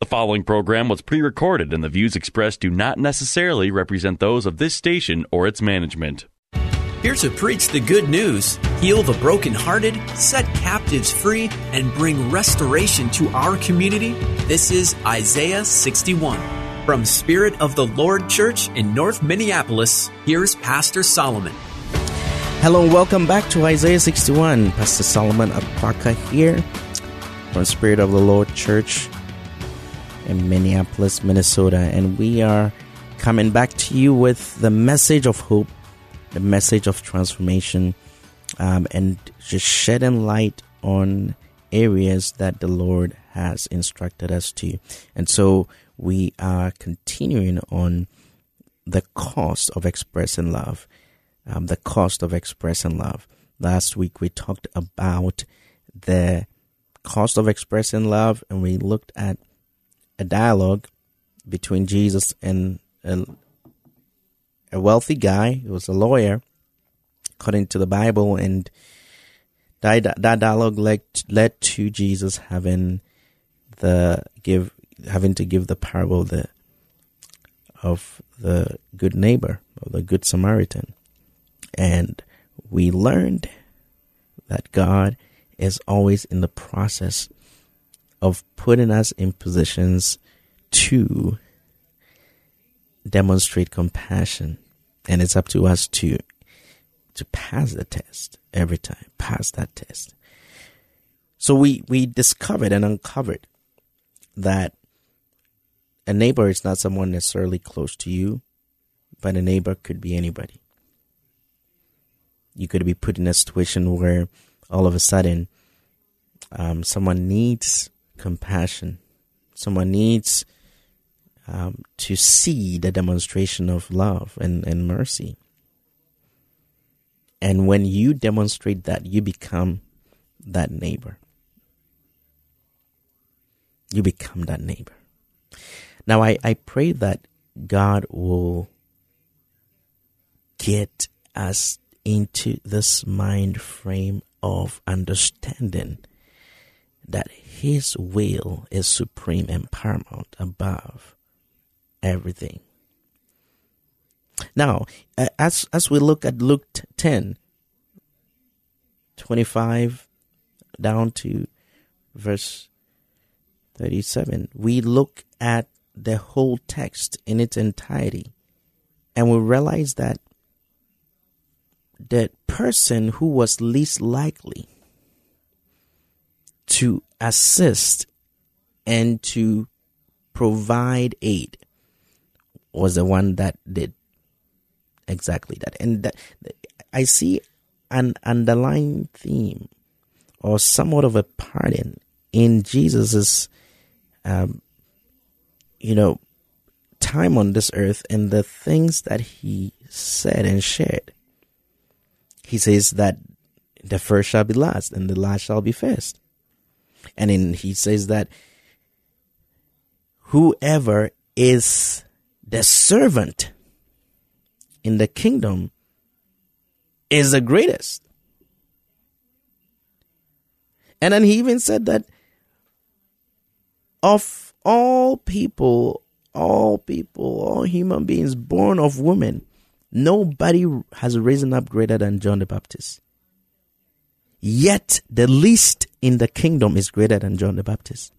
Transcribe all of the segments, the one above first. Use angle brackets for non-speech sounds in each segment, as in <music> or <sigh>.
The following program was pre recorded, and the views expressed do not necessarily represent those of this station or its management. Here to preach the good news, heal the brokenhearted, set captives free, and bring restoration to our community. This is Isaiah 61. From Spirit of the Lord Church in North Minneapolis, here's Pastor Solomon. Hello and welcome back to Isaiah 61. Pastor Solomon Apaka here from Spirit of the Lord Church in Minneapolis, Minnesota. And we are coming back to you with the message of hope, the message of transformation, um, and just shedding light on areas that the Lord has instructed us to. And so we are continuing on the cost of expressing love um, the cost of expressing love. Last week we talked about the cost of expressing love, and we looked at a dialogue between Jesus and a, a wealthy guy who was a lawyer, according to the Bible, and that, that dialogue led led to Jesus having the give having to give the parable of the of the good neighbor or the good Samaritan. And we learned that God is always in the process of putting us in positions to demonstrate compassion. And it's up to us to to pass the test every time. Pass that test. So we, we discovered and uncovered that a neighbor is not someone necessarily close to you, but a neighbor could be anybody you could be put in a situation where all of a sudden um, someone needs compassion, someone needs um, to see the demonstration of love and, and mercy. And when you demonstrate that, you become that neighbor. You become that neighbor. Now, I, I pray that God will get us into this mind frame of understanding that His will is supreme and paramount above everything. Now, as as we look at Luke 10, 25 down to verse 37, we look at the whole text in its entirety and we realize that the person who was least likely to assist and to provide aid was the one that did exactly that. And that, I see an underlying theme or somewhat of a pattern in Jesus's, um, you know, time on this earth and the things that he said and shared he says that the first shall be last and the last shall be first. And then he says that whoever is the servant in the kingdom is the greatest. And then he even said that of all people, all people, all human beings born of women, Nobody has risen up greater than John the Baptist. Yet the least in the kingdom is greater than John the Baptist.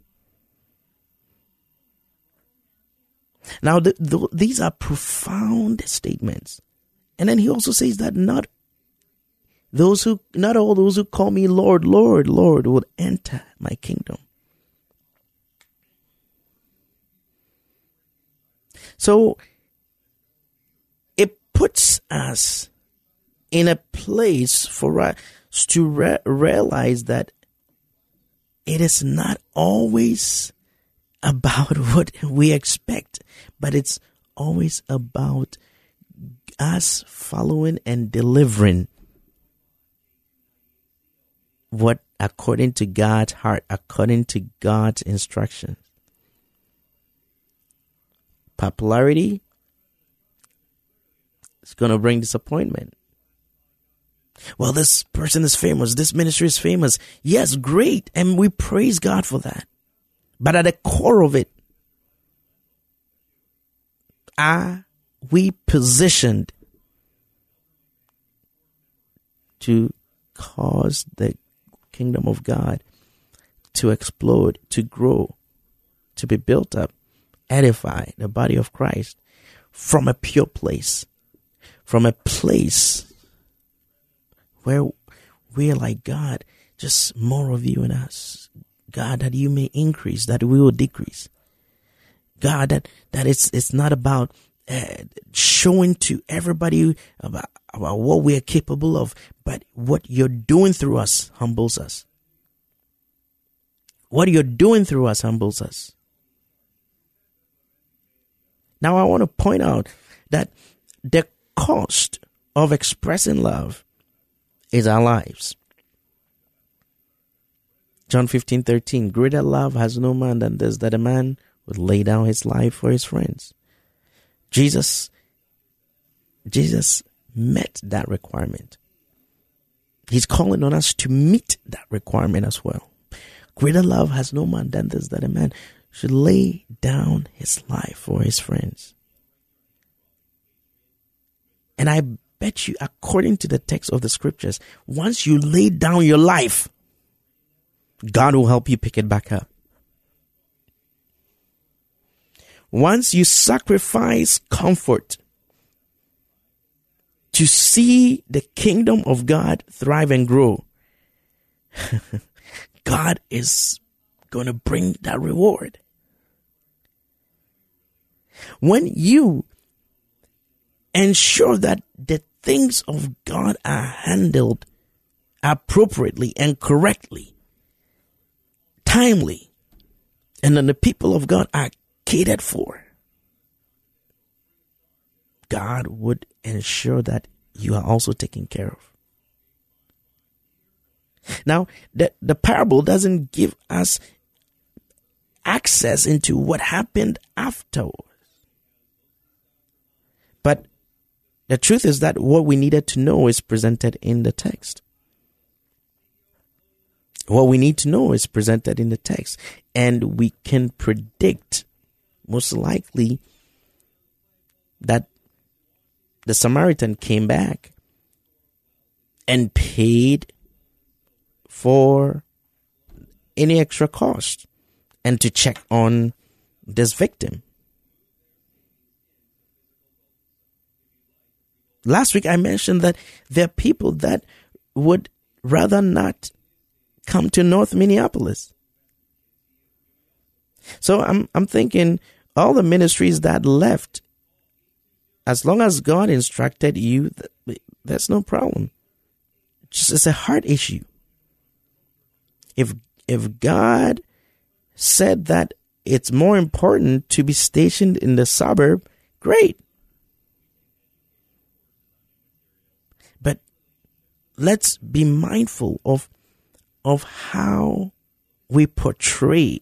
Now, the, the, these are profound statements. And then he also says that not those who, not all those who call me Lord, Lord, Lord will enter my kingdom. So it puts us in a place for us to re- realize that it is not always about <laughs> what we expect, but it's always about us following and delivering what according to God's heart, according to God's instructions. Popularity is going to bring disappointment. Well, this person is famous. This ministry is famous. Yes, great. And we praise God for that. But at the core of it, are we positioned to cause the kingdom of God to explode, to grow, to be built up, edify the body of Christ from a pure place, from a place where we're like, God, just more of you in us. God, that you may increase, that we will decrease. God, that, that it's, it's not about uh, showing to everybody about, about what we are capable of, but what you're doing through us humbles us. What you're doing through us humbles us. Now, I want to point out that the cost of expressing love our lives. John 15 13, greater love has no man than this, that a man would lay down his life for his friends. Jesus, Jesus met that requirement. He's calling on us to meet that requirement as well. Greater love has no man than this that a man should lay down his life for his friends. And I bet you, according to the text of the scriptures, once you lay down your life, God will help you pick it back up. Once you sacrifice comfort to see the kingdom of God thrive and grow, <laughs> God is going to bring that reward. When you ensure that the things of God are handled appropriately and correctly, timely, and then the people of God are catered for, God would ensure that you are also taken care of. Now, the, the parable doesn't give us access into what happened afterwards. But the truth is that what we needed to know is presented in the text. What we need to know is presented in the text, and we can predict most likely that the Samaritan came back and paid for any extra cost and to check on this victim. Last week I mentioned that there are people that would rather not come to North Minneapolis. So I'm I'm thinking all the ministries that left as long as God instructed you, that's no problem. Just it's a heart issue. If if God said that it's more important to be stationed in the suburb, great. But let's be mindful of of how we portray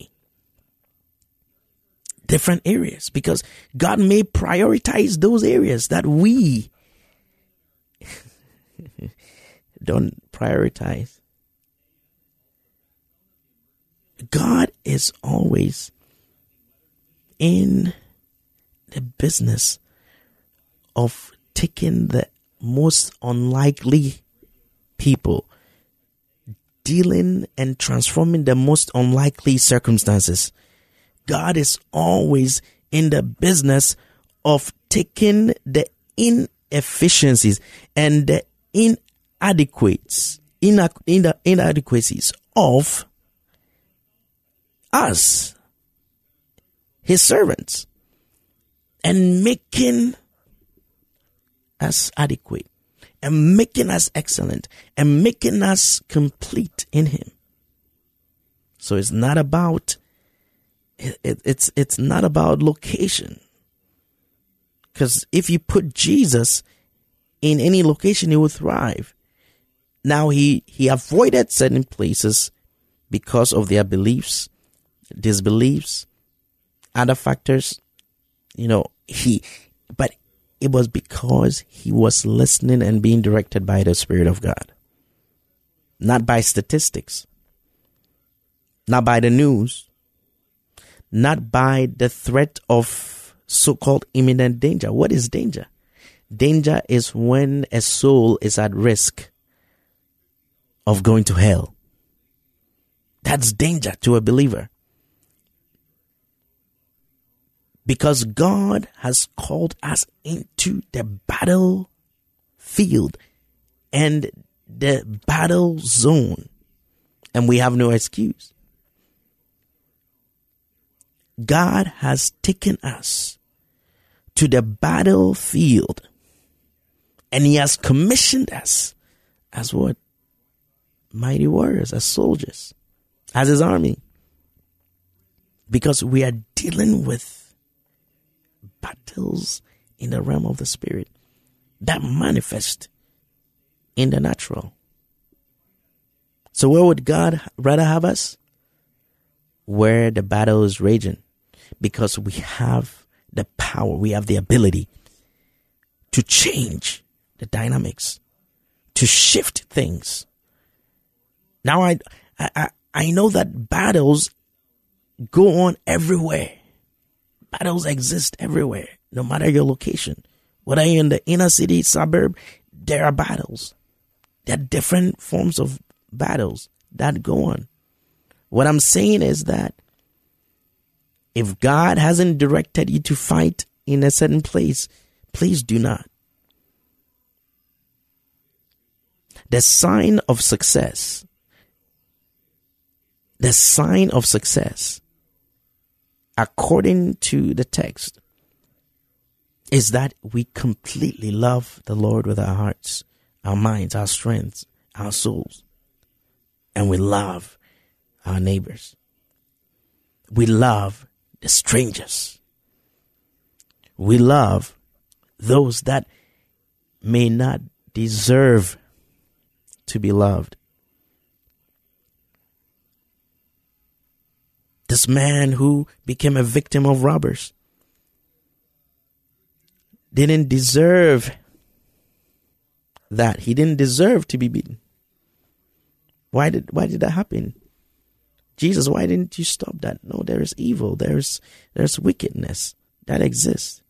different areas because God may prioritize those areas that we <laughs> don't prioritize. God is always in the business of taking the most unlikely people, dealing and transforming the most unlikely circumstances. God is always in the business of taking the inefficiencies and the inadequates, inadequacies of us, his servants, and making us adequate and making us excellent and making us complete in him. So it's not about it, it, it's it's not about location. Because if you put Jesus in any location, he will thrive. Now he he avoided certain places because of their beliefs, disbeliefs, other factors. You know, he it was because he was listening and being directed by the Spirit of God, not by statistics, not by the news, not by the threat of so called imminent danger. What is danger? Danger is when a soul is at risk of going to hell. That's danger to a believer. Because God has called us into the battle field and the battle zone, and we have no excuse. God has taken us to the battlefield and he has commissioned us as what? Mighty warriors, as soldiers, as his army. Because we are dealing with battles in the realm of the spirit that manifest in the natural. So, where would God rather have us? Where the battle is raging, because we have the power, we have the ability to change the dynamics, to shift things. Now, I, I, I know that battles go on everywhere. Battles exist everywhere, no matter your location. Whether you're in the inner city, suburb, there are battles. There are different forms of battles that go on. What I'm saying is that if God hasn't directed you to fight in a certain place, please do not. The sign of success, the sign of success according to the text, is that we completely love the Lord with our hearts, our minds, our strengths, our souls, and we love our neighbors. We love the strangers. We love those that may not deserve to be loved. This man who became a victim of robbers didn't deserve that. He didn't deserve to be beaten. Why did why did that happen? Jesus, why didn't you stop that? No, there is evil, there's there's wickedness that exists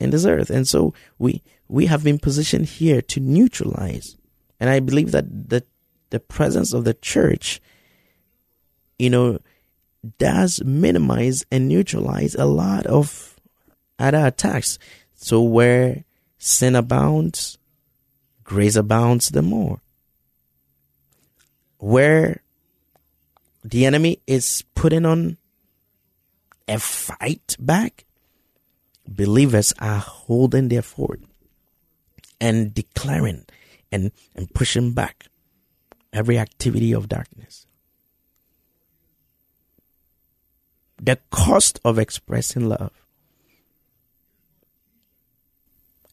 in this earth. And so we we have been positioned here to neutralize. And I believe that the the presence of the church, you know, does minimize and neutralize a lot of other attacks. So where sin abounds, grace abounds the more. Where the enemy is putting on a fight back, believers are holding their fort and declaring and, and pushing back every activity of darkness. The cost of expressing love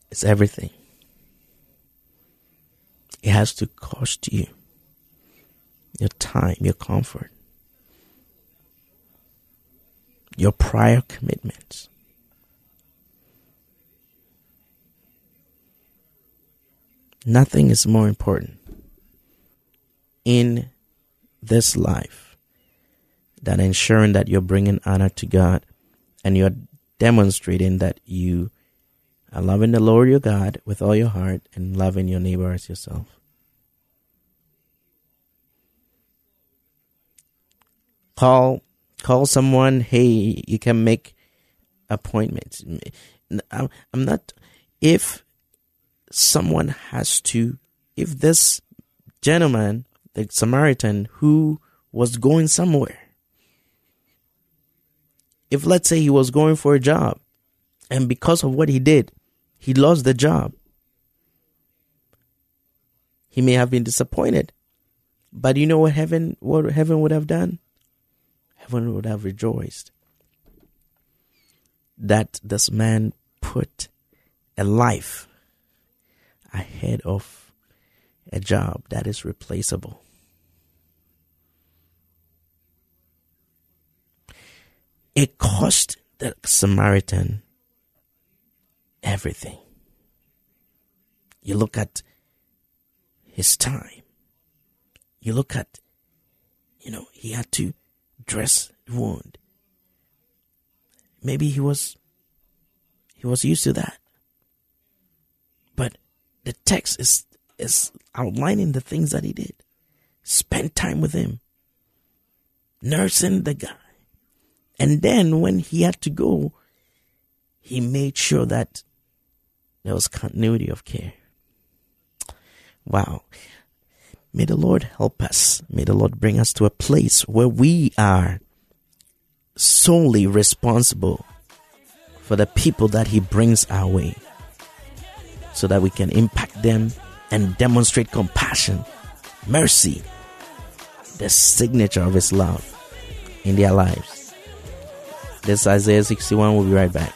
is everything. It has to cost you your time, your comfort, your prior commitments. Nothing is more important in this life that ensuring that you're bringing honor to God and you're demonstrating that you are loving the Lord your God with all your heart and loving your neighbor as yourself. Call call someone, hey, you can make appointments. I'm not if someone has to if this gentleman, the Samaritan who was going somewhere if let's say he was going for a job and because of what he did, he lost the job, he may have been disappointed. But you know what heaven what heaven would have done? heaven would have rejoiced that this man put a life ahead of a job that is replaceable. It cost the Samaritan everything. You look at his time. You look at, you know, he had to dress the wound. Maybe he was he was used to that. But the text is is outlining the things that he did. Spend time with him. Nursing the guy. And then when he had to go, he made sure that there was continuity of care. Wow. May the Lord help us. May the Lord bring us to a place where we are solely responsible for the people that He brings our way so that we can impact them and demonstrate compassion, mercy, the signature of His love in their lives. This is Isaiah 61. We'll be right back.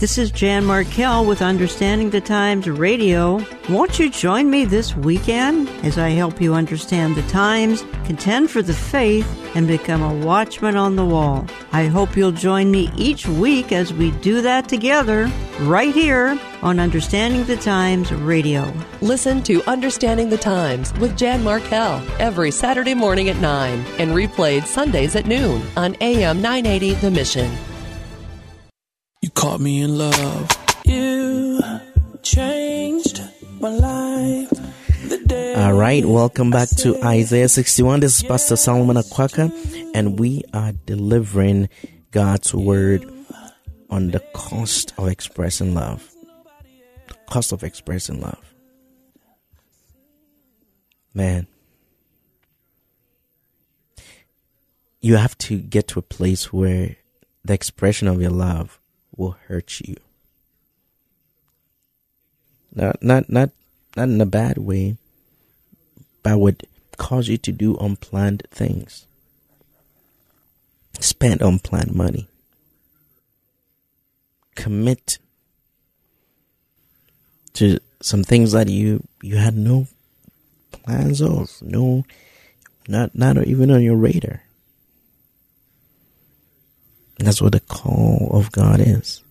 This is Jan Markell with Understanding the Times Radio. Won't you join me this weekend as I help you understand the times, contend for the faith, and become a watchman on the wall? I hope you'll join me each week as we do that together, right here on Understanding the Times Radio. Listen to Understanding the Times with Jan Markell every Saturday morning at 9 and replayed Sundays at noon on AM 980 The Mission. You caught me in love. You changed my life. All right, welcome back to Isaiah 61. This is Pastor Solomon Akwaka, and we are delivering God's word on the cost of expressing love. The cost of expressing love. Man, you have to get to a place where the expression of your love will hurt you. Not not not not in a bad way, but would cause you to do unplanned things. Spend unplanned money. Commit to some things that you you had no plans of, no not not even on your radar. That's what the call of God is.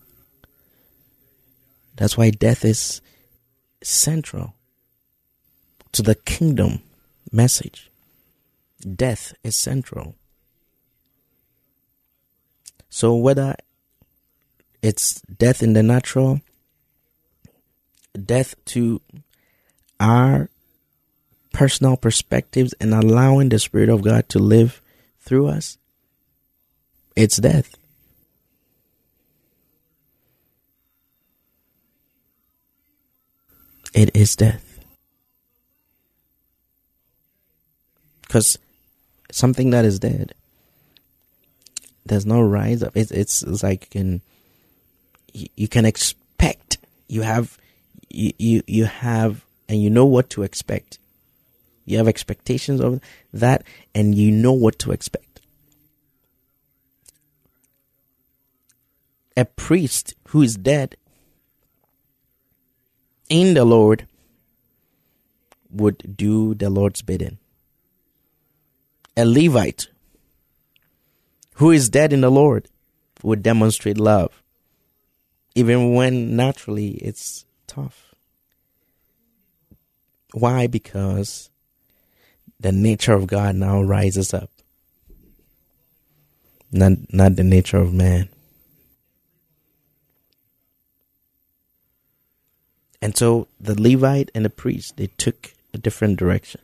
That's why death is central to the kingdom message. Death is central. So whether it's death in the natural, death to our personal perspectives and allowing the Spirit of God to live through us, it's death. It is death. Because something that is dead, there's no rise up. It's, it's, it's like you can, you can expect, you have, you, you, you have, and you know what to expect. You have expectations of that, and you know what to expect. A priest who is dead in the Lord would do the Lord's bidding. A Levite who is dead in the Lord would demonstrate love, even when naturally it's tough. Why? Because the nature of God now rises up. not not the nature of man. And so the Levite and the priest they took a different direction.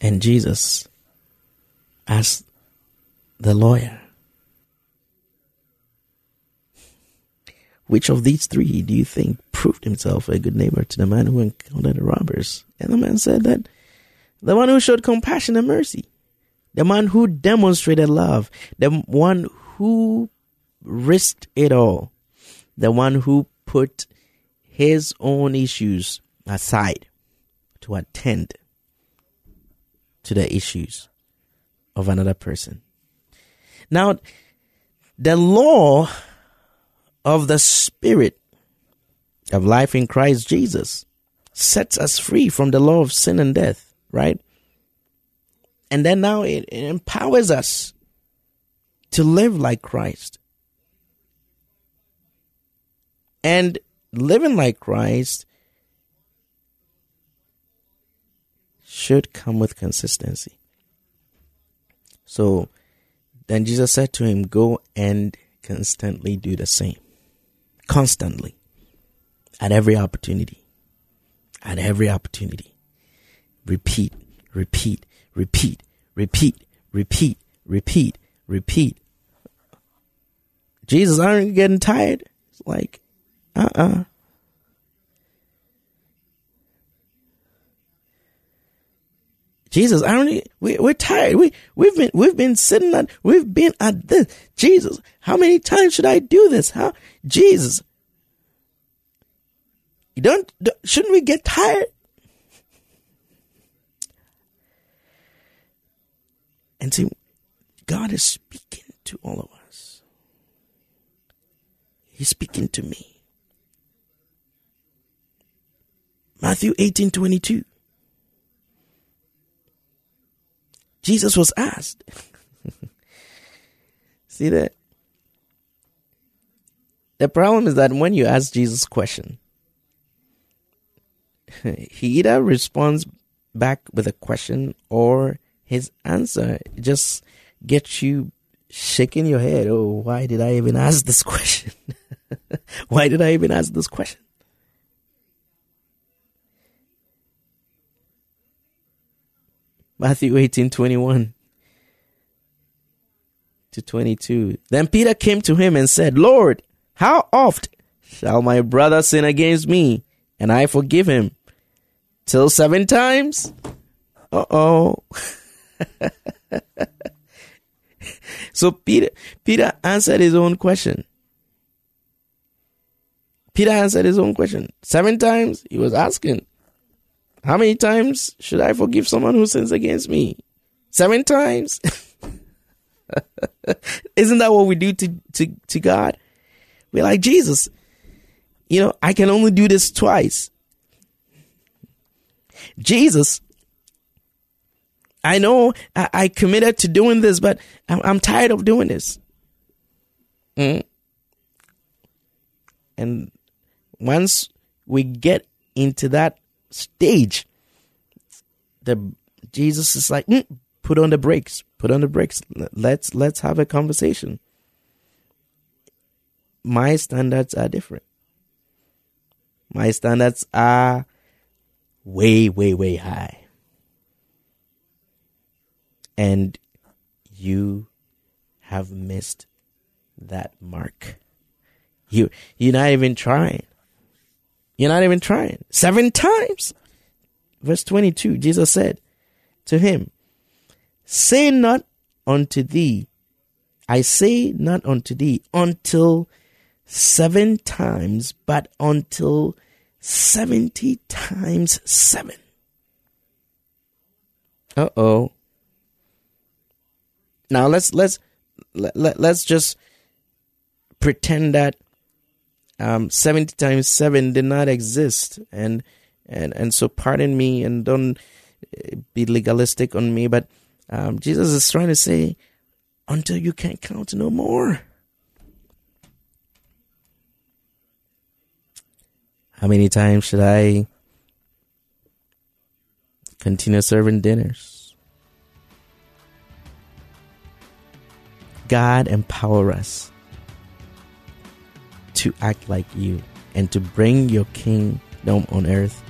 And Jesus asked the lawyer, Which of these three do you think proved himself a good neighbor to the man who encountered the robbers? And the man said that the one who showed compassion and mercy, the man who demonstrated love, the one who risked it all, the one who put his own issues aside to attend to the issues of another person. Now, the law of the Spirit of life in Christ Jesus sets us free from the law of sin and death, right? And then now it, empowers us to live like Christ. And living like Christ should come with consistency. So then Jesus said to him, Go and constantly do the same. Constantly. At every opportunity. At every opportunity. Repeat, repeat, repeat, repeat, repeat, repeat, repeat. Jesus, aren't you getting tired? It's like, uh uh-uh. uh Jesus, I don't. We, we're tired. We we've been we've been sitting at we've been at this. Jesus, how many times should I do this? How Jesus? You don't shouldn't we get tired? And see, God is speaking to all of us. He's speaking to me. Matthew eighteen twenty two. Jesus was asked. <laughs> See that? The problem is that when you ask Jesus a question, <laughs> he either responds back with a question or his answer just gets you shaking your head. Oh, why did I even ask this question? <laughs> why did I even ask this question? Matthew 18 21 to 22. Then Peter came to him and said, Lord, how oft shall my brother sin against me and I forgive him? Till seven times? Uh oh. <laughs> <laughs> so Peter, Peter answered his own question. Peter answered his own question. Seven times he was asking. How many times should I forgive someone who sins against me? Seven times? <laughs> Isn't that what we do to, to, to God? We're like, Jesus, you know, I can only do this twice. Jesus, I know I, I committed to doing this, but I'm, I'm tired of doing this. Mm. And once we get into that stage, the Jesus is like, mm, put on the brakes, put on the brakes. Let's let's have a conversation. My standards are different. My standards are way, way, way high. And you have missed that mark. You you're not even trying. You're not even trying. Seven times. Verse 22, Jesus said to him, Say not unto thee, I say not unto thee, until seven times, but until seventy times seven. Uh oh. Now let's let's let, let, let's just pretend that um, 70 times 7 did not exist and and and so pardon me and don't eh, be legalistic on me but um, jesus is trying to say until you can't count no more how many times should i continue serving dinners. God empower us to act like you and to bring your kingdom on earth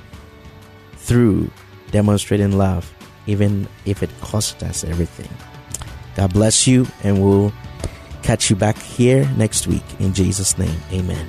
through demonstrating love, even if it costs us everything. God bless you, and we'll catch you back here next week. In Jesus' name, amen.